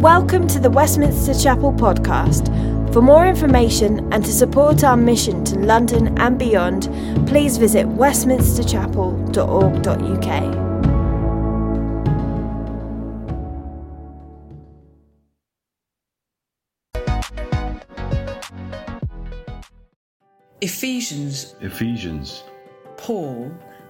Welcome to the Westminster Chapel podcast. For more information and to support our mission to London and beyond, please visit westminsterchapel.org.uk. Ephesians, Ephesians, Paul,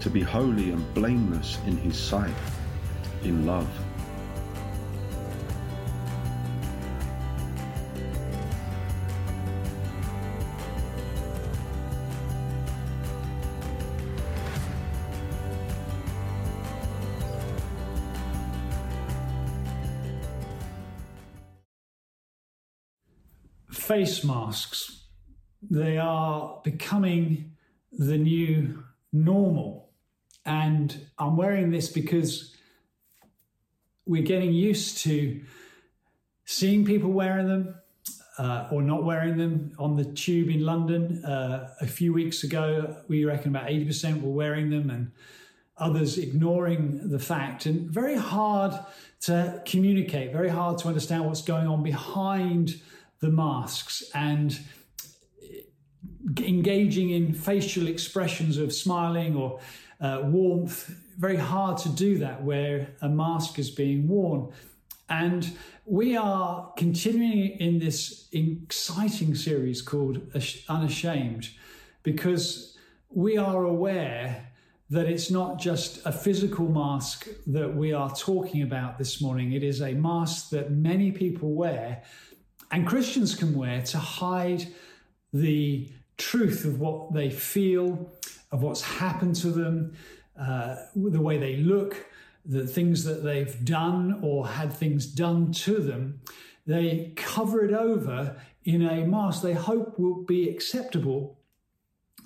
to be holy and blameless in his sight, in love. face masks. They are becoming the new normal. And I'm wearing this because we're getting used to seeing people wearing them uh, or not wearing them on the tube in London. Uh, a few weeks ago, we reckon about 80% were wearing them and others ignoring the fact. And very hard to communicate, very hard to understand what's going on behind the masks and engaging in facial expressions of smiling or uh, warmth. Very hard to do that where a mask is being worn. And we are continuing in this exciting series called Unashamed because we are aware that it's not just a physical mask that we are talking about this morning. It is a mask that many people wear and Christians can wear to hide the truth of what they feel, of what's happened to them, uh, the way they look, the things that they've done or had things done to them. They cover it over in a mask they hope will be acceptable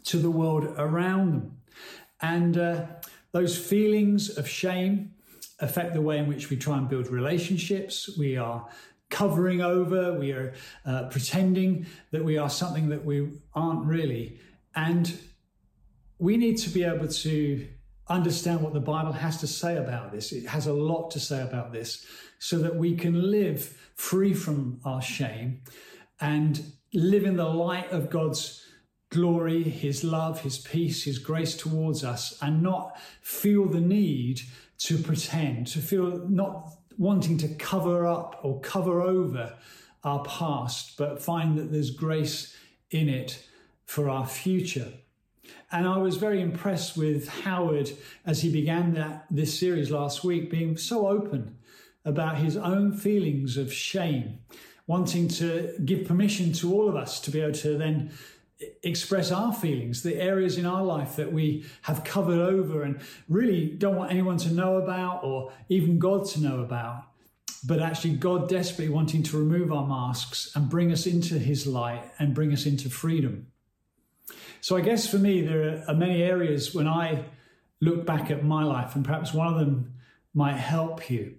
to the world around them. And uh, those feelings of shame affect the way in which we try and build relationships. We are covering over, we are uh, pretending that we are something that we aren't really. And we need to be able to understand what the Bible has to say about this. It has a lot to say about this so that we can live free from our shame and live in the light of God's glory, His love, His peace, His grace towards us, and not feel the need to pretend, to feel not wanting to cover up or cover over our past, but find that there's grace in it for our future. And I was very impressed with Howard as he began that this series last week, being so open about his own feelings of shame, wanting to give permission to all of us to be able to then express our feelings, the areas in our life that we have covered over and really don't want anyone to know about or even God to know about. But actually, God desperately wanting to remove our masks and bring us into His light and bring us into freedom. So, I guess for me, there are many areas when I look back at my life, and perhaps one of them might help you.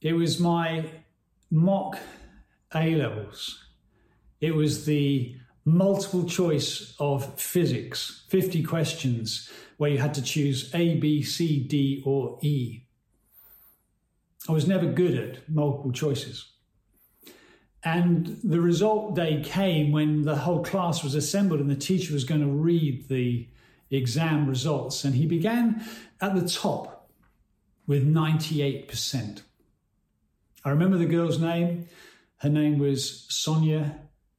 It was my mock A levels, it was the multiple choice of physics, 50 questions where you had to choose A, B, C, D, or E. I was never good at multiple choices. And the result day came when the whole class was assembled and the teacher was going to read the exam results. And he began at the top with 98%. I remember the girl's name. Her name was Sonia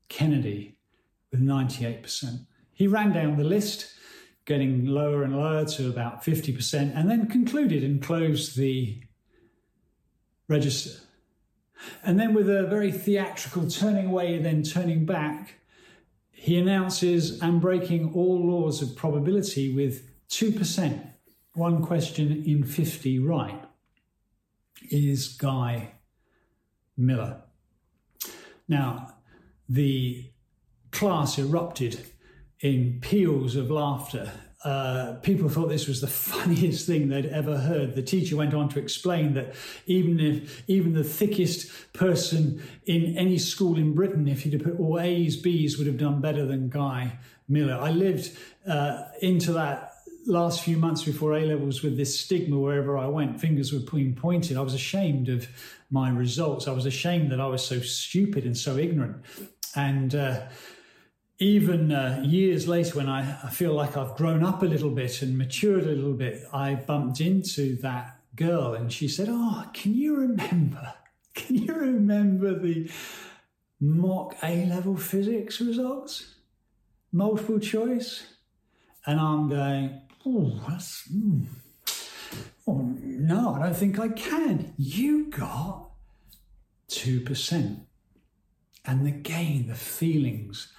Kennedy with 98%. He ran down the list, getting lower and lower to about 50%, and then concluded and closed the register. And then, with a very theatrical turning away, then turning back, he announces, I'm breaking all laws of probability with 2%, one question in 50 right. Is Guy Miller. Now, the class erupted in peals of laughter. Uh, people thought this was the funniest thing they'd ever heard. The teacher went on to explain that even if even the thickest person in any school in Britain, if have put all A's, B's, would have done better than Guy Miller. I lived uh, into that last few months before A levels with this stigma wherever I went. Fingers were being pointed. I was ashamed of my results. I was ashamed that I was so stupid and so ignorant. And uh, even uh, years later, when I, I feel like I've grown up a little bit and matured a little bit, I bumped into that girl and she said, Oh, can you remember? Can you remember the mock A level physics results? Multiple choice? And I'm going, Oh, that's. Mm. Oh, no, I don't think I can. You got 2%. And again, the feelings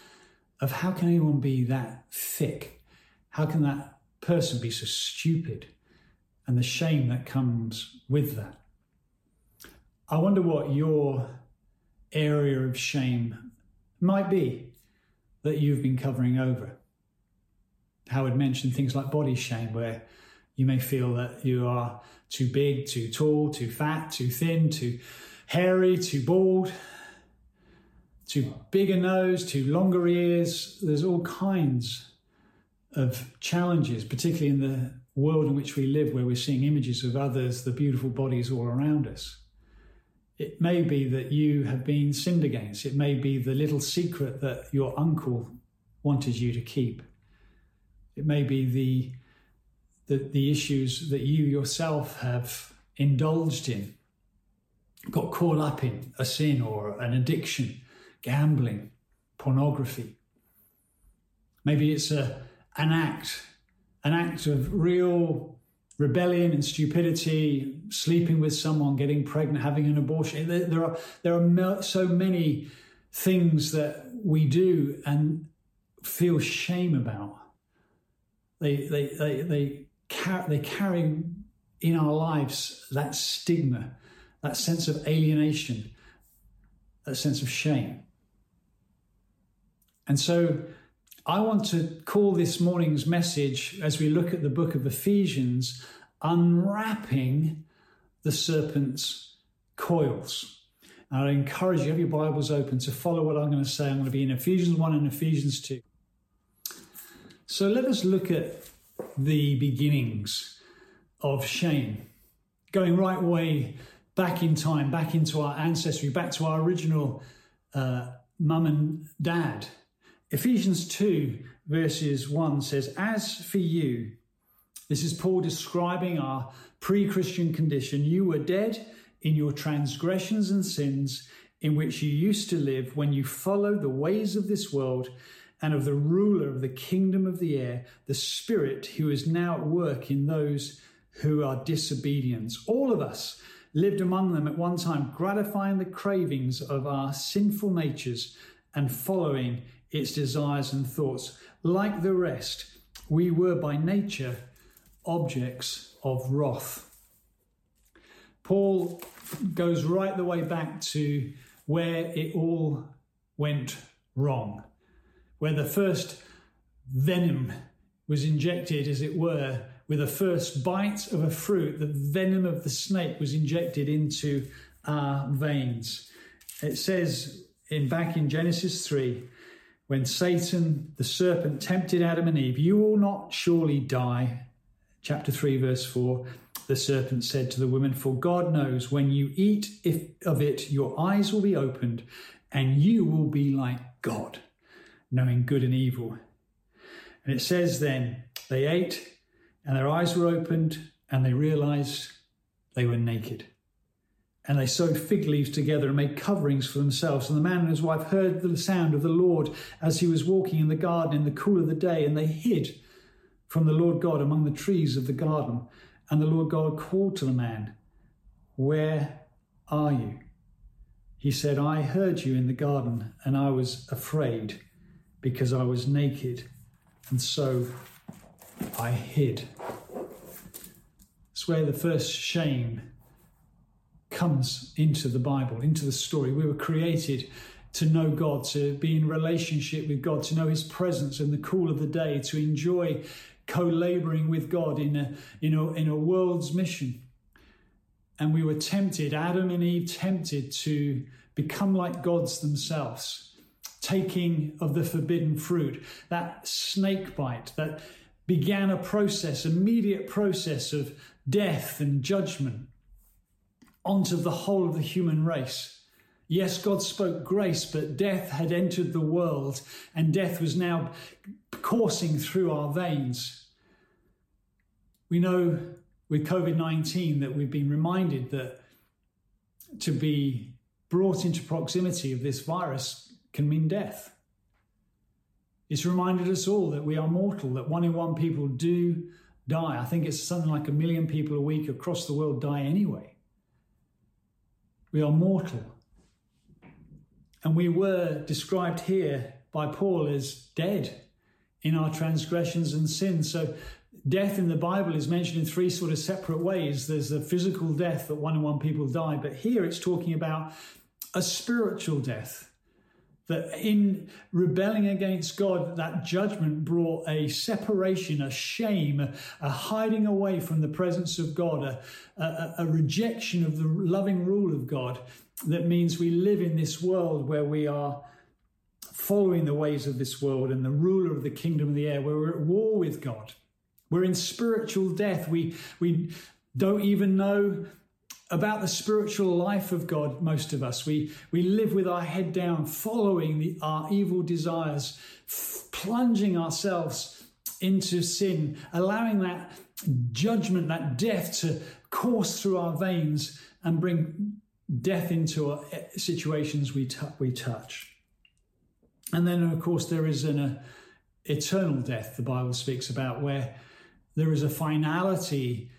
of how can anyone be that thick? How can that person be so stupid? And the shame that comes with that. I wonder what your area of shame might be that you've been covering over. Howard mentioned things like body shame, where you may feel that you are too big, too tall, too fat, too thin, too hairy, too bald, too bigger nose, too longer ears. There's all kinds of challenges, particularly in the world in which we live, where we're seeing images of others, the beautiful bodies all around us. It may be that you have been sinned against. It may be the little secret that your uncle wanted you to keep. It may be the, the, the issues that you yourself have indulged in, got caught up in a sin or an addiction gambling, pornography. Maybe it's a, an act, an act of real rebellion and stupidity, sleeping with someone, getting pregnant, having an abortion. There, are there are so many things that we do and feel shame about. They they they they, car- they carry in our lives that stigma, that sense of alienation, that sense of shame. And so I want to call this morning's message, as we look at the book of Ephesians, unwrapping the serpent's coils. And I encourage you, have your Bibles open to follow what I'm going to say. I'm going to be in Ephesians 1 and Ephesians 2. So let us look at the beginnings of shame, going right way back in time, back into our ancestry, back to our original uh, mum and dad. Ephesians 2, verses 1 says, As for you, this is Paul describing our pre Christian condition. You were dead in your transgressions and sins in which you used to live when you followed the ways of this world and of the ruler of the kingdom of the air, the Spirit who is now at work in those who are disobedient. All of us lived among them at one time, gratifying the cravings of our sinful natures and following its desires and thoughts. Like the rest, we were by nature objects of wrath. Paul goes right the way back to where it all went wrong, where the first venom was injected, as it were, with the first bite of a fruit, the venom of the snake was injected into our veins. It says in back in Genesis 3 when Satan, the serpent, tempted Adam and Eve, You will not surely die. Chapter 3, verse 4 The serpent said to the woman, For God knows when you eat of it, your eyes will be opened, and you will be like God, knowing good and evil. And it says then, They ate, and their eyes were opened, and they realized they were naked and they sewed fig leaves together and made coverings for themselves. And the man and his wife heard the sound of the Lord as he was walking in the garden in the cool of the day, and they hid from the Lord God among the trees of the garden. And the Lord God called to the man, Where are you? He said, I heard you in the garden, and I was afraid because I was naked, and so I hid. It's where the first shame comes into the Bible, into the story. We were created to know God, to be in relationship with God, to know His presence in the cool of the day, to enjoy co laboring with God in a, in, a, in a world's mission. And we were tempted, Adam and Eve tempted to become like gods themselves, taking of the forbidden fruit, that snake bite that began a process, immediate process of death and judgment onto the whole of the human race. Yes, God spoke grace, but death had entered the world and death was now coursing through our veins. We know with COVID 19 that we've been reminded that to be brought into proximity of this virus can mean death. It's reminded us all that we are mortal, that one in one people do die. I think it's something like a million people a week across the world die anyway. We are mortal. And we were described here by Paul as dead in our transgressions and sins. So, death in the Bible is mentioned in three sort of separate ways. There's the physical death that one in one people die, but here it's talking about a spiritual death. That in rebelling against God, that judgment brought a separation, a shame, a hiding away from the presence of God, a, a, a rejection of the loving rule of God. That means we live in this world where we are following the ways of this world and the ruler of the kingdom of the air, where we're at war with God. We're in spiritual death. We, we don't even know about the spiritual life of God, most of us. We, we live with our head down, following the, our evil desires, f- plunging ourselves into sin, allowing that judgment, that death to course through our veins and bring death into our eh, situations we, t- we touch. And then, of course, there is an uh, eternal death the Bible speaks about, where there is a finality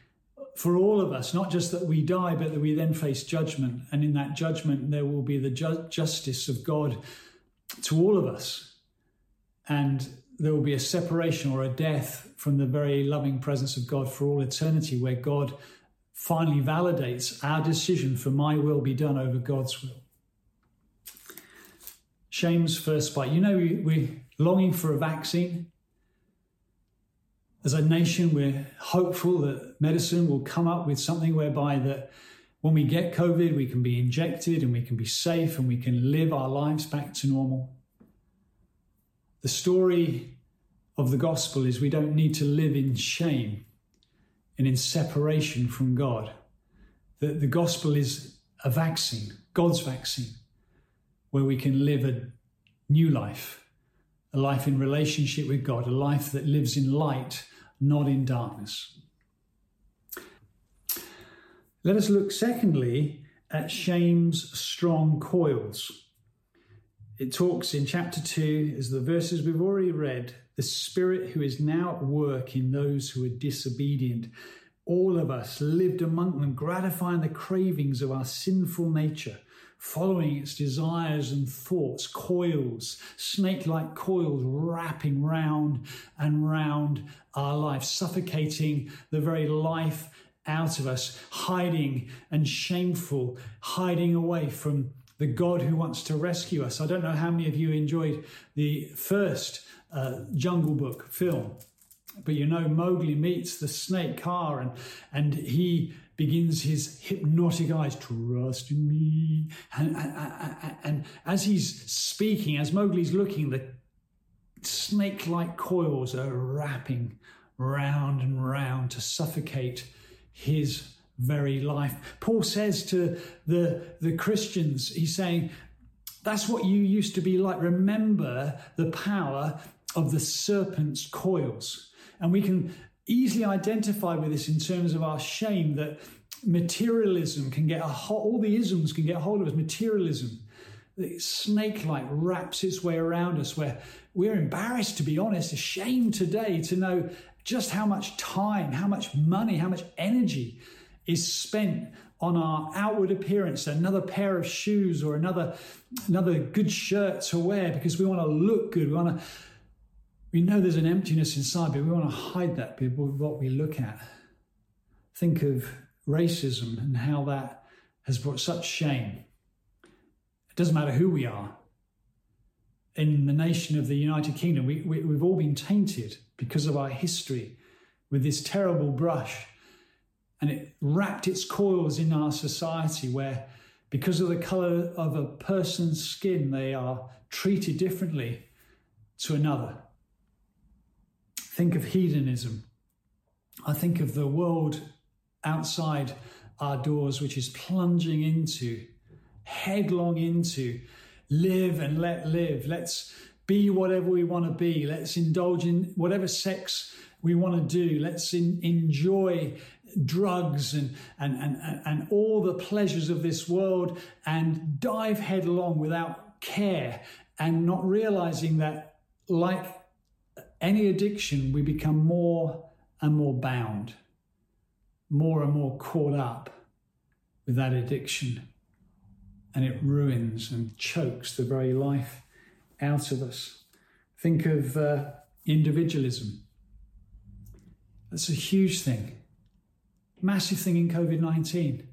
for all of us, not just that we die, but that we then face judgment. And in that judgment, there will be the ju- justice of God to all of us. And there will be a separation or a death from the very loving presence of God for all eternity, where God finally validates our decision for my will be done over God's will. Shame's first bite. You know, we, we're longing for a vaccine. As a nation, we're hopeful that medicine will come up with something whereby that when we get COVID, we can be injected and we can be safe and we can live our lives back to normal. The story of the gospel is we don't need to live in shame and in separation from God. The, the gospel is a vaccine, God's vaccine, where we can live a new life, a life in relationship with God, a life that lives in light not in darkness. Let us look, secondly, at shame's strong coils. It talks in chapter 2, as the verses we've already read, the Spirit who is now at work in those who are disobedient. All of us lived among them, gratifying the cravings of our sinful nature following its desires and thoughts, coils, snake like coils wrapping round and round our life, suffocating the very life out of us, hiding and shameful, hiding away from the God who wants to rescue us. I don't know how many of you enjoyed the first uh, Jungle Book film. But you know, Mowgli meets the snake Kaa, and, and he begins his hypnotic eyes, trust in me. And, and, and, as he's speaking, as Mowgli's looking, the snake like coils are wrapping round and round to suffocate his very life. Paul says to the, the Christians, he's saying, that's what you used to be like. Remember the power of the serpent's coils. And we can easily identify with this in terms of our shame that materialism can get a hold, all the isms can get a hold of us. Materialism, snake like wraps its way around us, where we're embarrassed, to be honest, ashamed today to know just how much time, how much money, how much energy is spent on our outward appearance, another pair of shoes or another another good shirt to wear because we want to look good. We want to we know there's an emptiness inside, but we want to hide that with what we look at. Think of racism and how that has brought such shame. It doesn't matter who we are. In the nation of the United Kingdom, we, we, we've all been tainted because of our history with this terrible brush. And it wrapped its coils in our society where, because of the colour of a person's skin, they are treated differently to another. Think of hedonism. I think of the world outside our doors, which is plunging into, headlong into, live and let live. Let's be whatever we want to be. Let's indulge in whatever sex we want to do. Let's in, enjoy drugs and, and, and, and all the pleasures of this world and dive headlong without care and not realizing that, like any addiction, we become more and more bound, more and more caught up with that addiction. And it ruins and chokes the very life out of us. Think of uh, individualism. That's a huge thing, massive thing in COVID 19.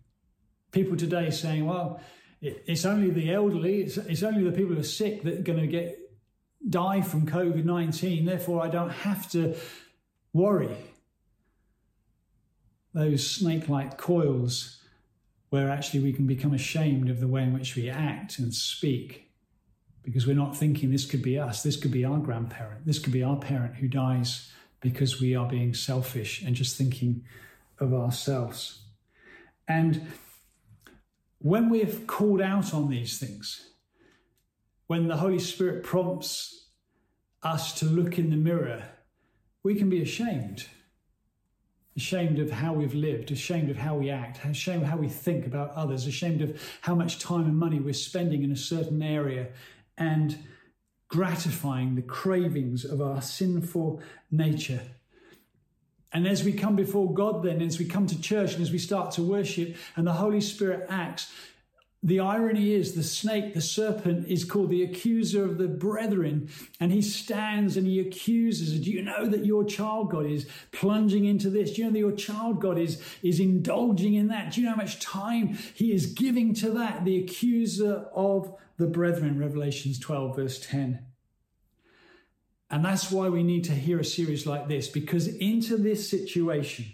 People today saying, well, it's only the elderly, it's, it's only the people who are sick that are going to get die from COVID 19, therefore I don't have to worry those snake like coils where actually we can become ashamed of the way in which we act and speak because we're not thinking this could be us, this could be our grandparent, this could be our parent who dies because we are being selfish and just thinking of ourselves. And when we're called out on these things, when the Holy Spirit prompts us to look in the mirror, we can be ashamed ashamed of how we've lived, ashamed of how we act, ashamed of how we think about others, ashamed of how much time and money we're spending in a certain area, and gratifying the cravings of our sinful nature. And as we come before God, then, as we come to church and as we start to worship, and the Holy Spirit acts, the irony is the snake, the serpent, is called the accuser of the brethren, and he stands and he accuses. Do you know that your child God is plunging into this? Do you know that your child God is, is indulging in that? Do you know how much time he is giving to that? The accuser of the brethren, Revelations 12, verse 10. And that's why we need to hear a series like this, because into this situation,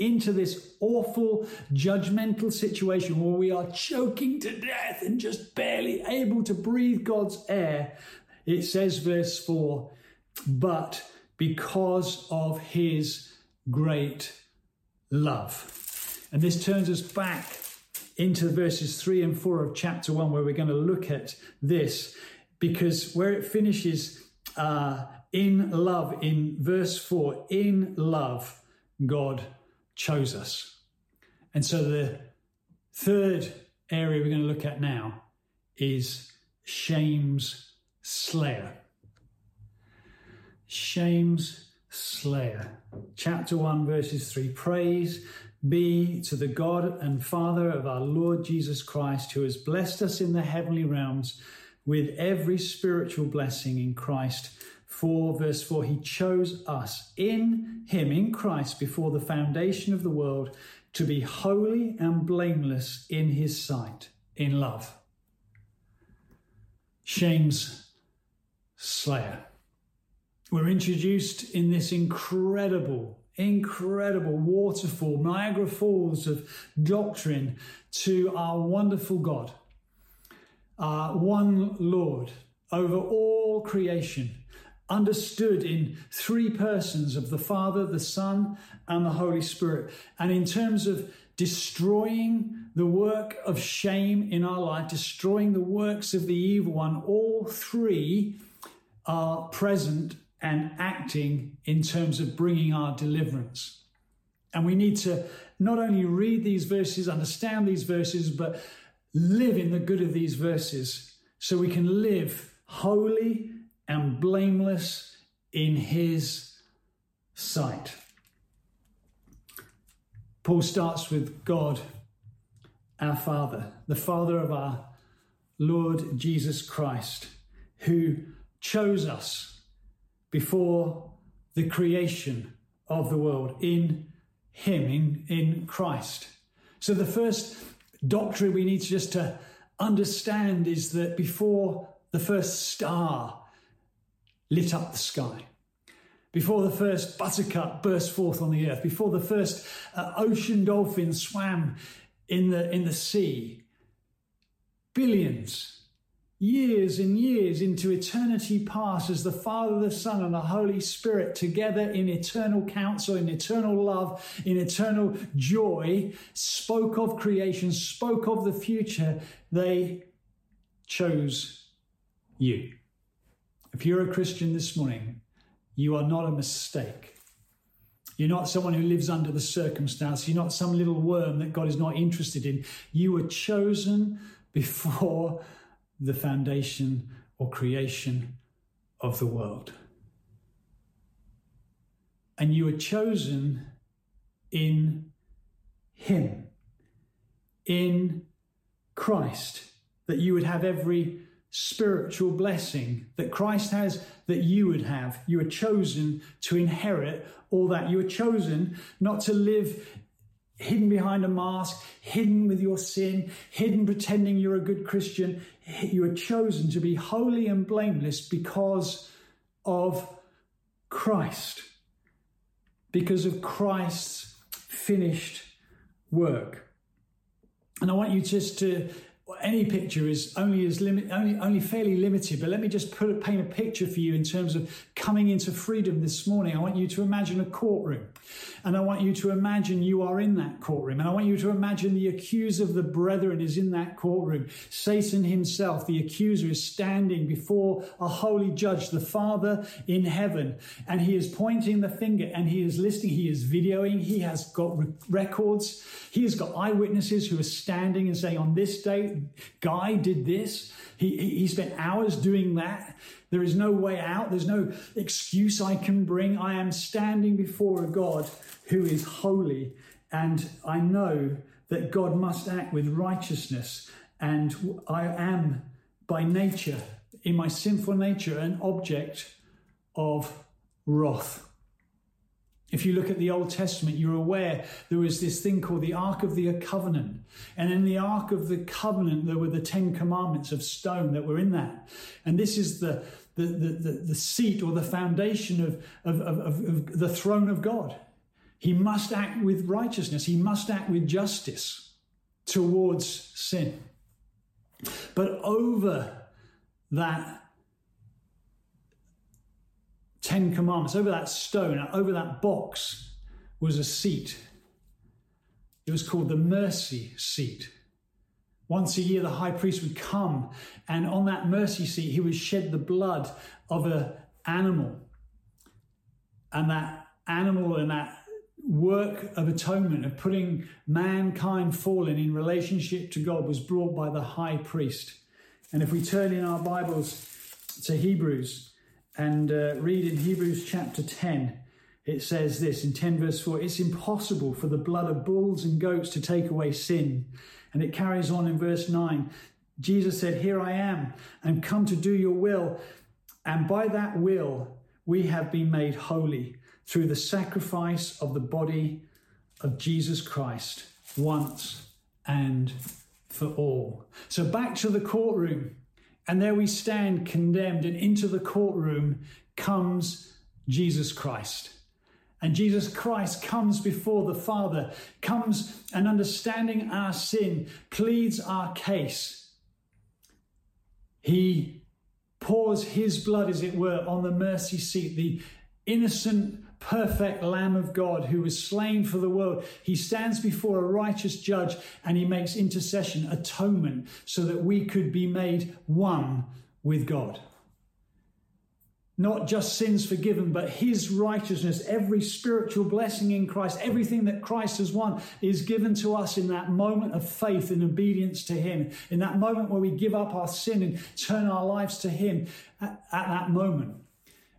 into this awful judgmental situation where we are choking to death and just barely able to breathe God's air, it says, verse 4, but because of his great love. And this turns us back into verses 3 and 4 of chapter 1, where we're going to look at this, because where it finishes uh, in love, in verse 4, in love, God chose us. And so the third area we're going to look at now is shame's slayer. Shame's slayer. Chapter 1, verses 3 Praise be to the God and Father of our Lord Jesus Christ, who has blessed us in the heavenly realms with every spiritual blessing in Christ 4, verse 4, he chose us in him, in Christ, before the foundation of the world, to be holy and blameless in his sight, in love. Shame's slayer. We're introduced in this incredible, incredible waterfall, Niagara Falls of doctrine to our wonderful God, our one Lord over all creation understood in three persons of the Father, the Son, and the Holy Spirit. And in terms of destroying the work of shame in our life, destroying the works of the evil one, all three are present and acting in terms of bringing our deliverance. And we need to not only read these verses, understand these verses, but live in the good of these verses so we can live holy and blameless in his sight. Paul starts with God, our Father, the Father of our Lord Jesus Christ, who chose us before the creation of the world in Him, in, in Christ. So the first doctrine we need just to understand is that before the first star lit up the sky, before the first buttercup burst forth on the earth, before the first uh, ocean dolphin swam in the, in the sea, billions, years and years into eternity past as the Father, the Son, and the Holy Spirit together in eternal counsel, in eternal love, in eternal joy, spoke of creation, spoke of the future, they chose you. If you're a Christian this morning, you are not a mistake. You're not someone who lives under the circumstance. You're not some little worm that God is not interested in. You were chosen before the foundation or creation of the world. And you were chosen in Him, in Christ, that you would have every spiritual blessing that Christ has that you would have. You are chosen to inherit all that. You are chosen not to live hidden behind a mask, hidden with your sin, hidden pretending you're a good Christian. You are chosen to be holy and blameless because of Christ, because of Christ's finished work. And I want you just to any picture is only as limit, only only fairly limited. But let me just put paint a picture for you in terms of coming into freedom this morning. I want you to imagine a courtroom, and I want you to imagine you are in that courtroom, and I want you to imagine the accuser of the brethren is in that courtroom. Satan himself, the accuser, is standing before a holy judge, the Father in heaven, and he is pointing the finger, and he is listening, he is videoing, he has got records, he has got eyewitnesses who are standing and saying, "On this day." Guy did this. He, he spent hours doing that. There is no way out. There's no excuse I can bring. I am standing before a God who is holy, and I know that God must act with righteousness. And I am by nature, in my sinful nature, an object of wrath. If you look at the Old Testament, you're aware there was this thing called the Ark of the Covenant. And in the Ark of the Covenant, there were the Ten Commandments of stone that were in that. And this is the, the, the, the, seat or the foundation of, of, of, of the throne of God. He must act with righteousness, he must act with justice towards sin. But over that Ten Commandments, over that stone, over that box, was a seat. It was called the mercy seat. Once a year, the high priest would come, and on that mercy seat, he would shed the blood of an animal. And that animal and that work of atonement, of putting mankind fallen in relationship to God, was brought by the high priest. And if we turn in our Bibles to Hebrews, and uh, read in Hebrews chapter 10. It says this in 10 verse 4 It's impossible for the blood of bulls and goats to take away sin. And it carries on in verse 9. Jesus said, Here I am, and come to do your will. And by that will, we have been made holy through the sacrifice of the body of Jesus Christ once and for all. So back to the courtroom. And there we stand condemned, and into the courtroom comes Jesus Christ. And Jesus Christ comes before the Father, comes and understanding our sin, pleads our case. He pours his blood, as it were, on the mercy seat, the innocent perfect Lamb of God who was slain for the world. He stands before a righteous judge and he makes intercession, atonement, so that we could be made one with God. Not just sins forgiven, but his righteousness, every spiritual blessing in Christ, everything that Christ has won is given to us in that moment of faith and obedience to him. In that moment where we give up our sin and turn our lives to him, at, at that moment,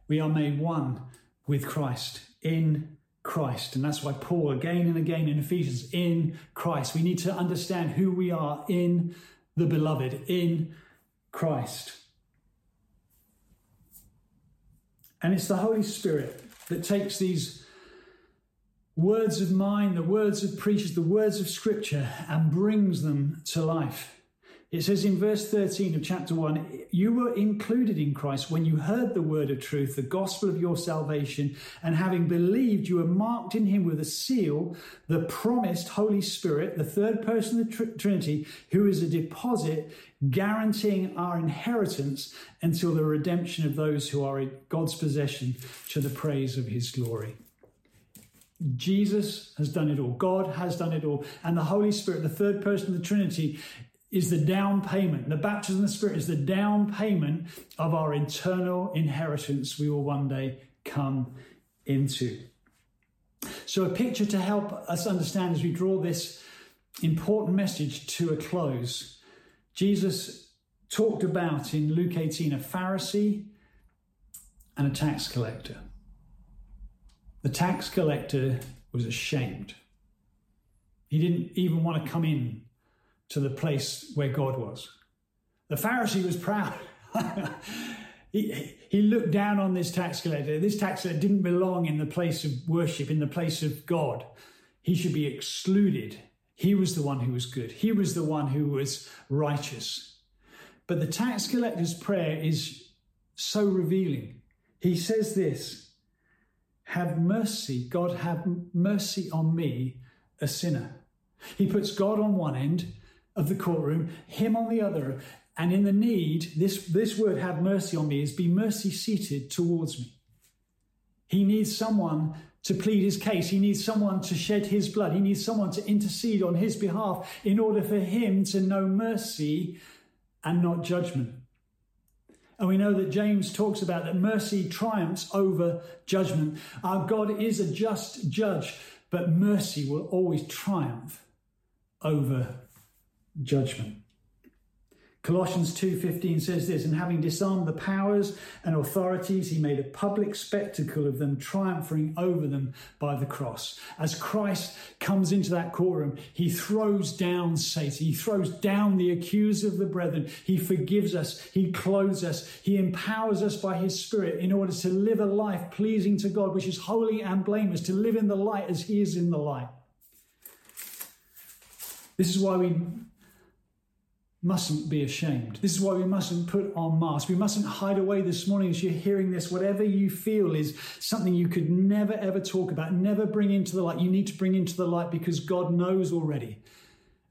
we are made one with Christ, in Christ. And that's why Paul, again and again in Ephesians, in Christ. We need to understand who we are in the beloved, in Christ. And it's the Holy Spirit that takes these words of mine, the words of preachers, the words of scripture, and brings them to life. It says in verse 13 of chapter 1 You were included in Christ when you heard the word of truth, the gospel of your salvation, and having believed, you were marked in him with a seal, the promised Holy Spirit, the third person of the tr- Trinity, who is a deposit guaranteeing our inheritance until the redemption of those who are in God's possession to the praise of his glory. Jesus has done it all. God has done it all. And the Holy Spirit, the third person of the Trinity, is the down payment. The baptism of the Spirit is the down payment of our eternal inheritance we will one day come into. So, a picture to help us understand as we draw this important message to a close. Jesus talked about in Luke 18 a Pharisee and a tax collector. The tax collector was ashamed. He didn't even want to come in to the place where God was. The Pharisee was proud. he, he looked down on this tax collector. This tax collector didn't belong in the place of worship, in the place of God. He should be excluded. He was the one who was good. He was the one who was righteous. But the tax collector's prayer is so revealing. He says this Have mercy, God, have mercy on me, a sinner. He puts God on one end of the courtroom, him on the other. And in the need, this, this word, have mercy on me, is be mercy seated towards me. He needs someone to plead his case. He needs someone to shed his blood. He needs someone to intercede on his behalf in order for him to know mercy and not judgment. And we know that James talks about that mercy triumphs over judgment. Our God is a just judge, but mercy will always triumph over judgment. Colossians 2:15 says this, and having disarmed the powers and authorities, he made a public spectacle of them, triumphing over them by the cross. As Christ comes into that courtroom, he throws down Satan, he throws down the accuser of the brethren, he forgives us, he clothes us, he empowers us by his spirit in order to live a life pleasing to God, which is holy and blameless, to live in the light as he is in the light. This is why we mustn't be ashamed. This is why we mustn't put on masks. We mustn't hide away this morning as you're hearing this. Whatever you feel is something you could never ever talk about, never bring into the light. You need to bring into the light because God knows already.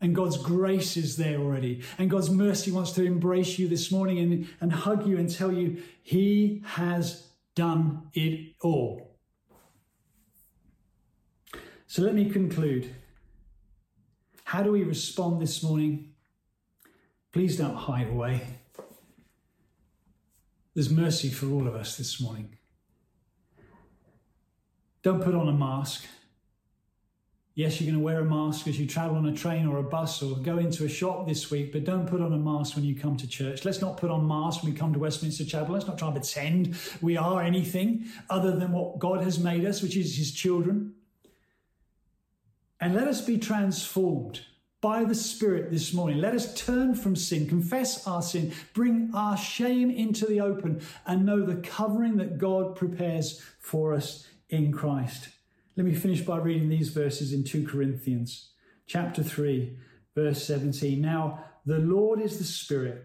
And God's grace is there already. And God's mercy wants to embrace you this morning and, and hug you and tell you He has done it all. So let me conclude. How do we respond this morning? Please don't hide away. There's mercy for all of us this morning. Don't put on a mask. Yes, you're going to wear a mask as you travel on a train or a bus or go into a shop this week, but don't put on a mask when you come to church. Let's not put on masks when we come to Westminster Chapel. Let's not try and pretend we are anything other than what God has made us, which is His children. And let us be transformed by the Spirit this morning. Let us turn from sin, confess our sin, bring our shame into the open, and know the covering that God prepares for us in Christ. Let me finish by reading these verses in 2 Corinthians chapter 3, verse 17. Now, the Lord is the Spirit,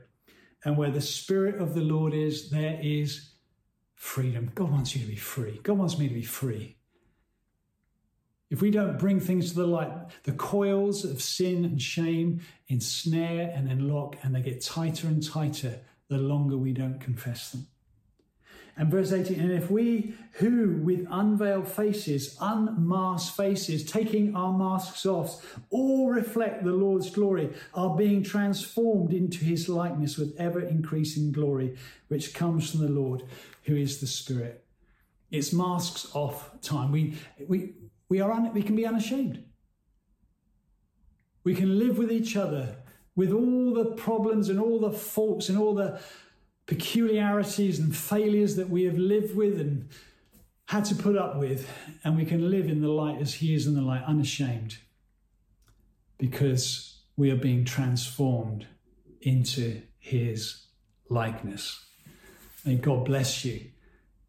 and where the Spirit of the Lord is, there is freedom. God wants you to be free. God wants me to be free. If we don't bring things to the light, the coils of sin and shame ensnare and enlock, and they get tighter and tighter the longer we don't confess them. And verse 18, and if we who with unveiled faces, unmasked faces, taking our masks off, all reflect the Lord's glory, are being transformed into his likeness with ever increasing glory, which comes from the Lord, who is the Spirit. It's masks off time. We, we, we, are un- we can be unashamed. We can live with each other with all the problems and all the faults and all the peculiarities and failures that we have lived with and had to put up with, and we can live in the light as He is in the light, unashamed, because we are being transformed into His likeness. May God bless you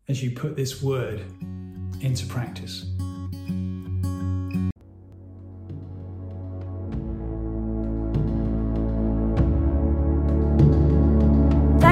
as you put this word into practice.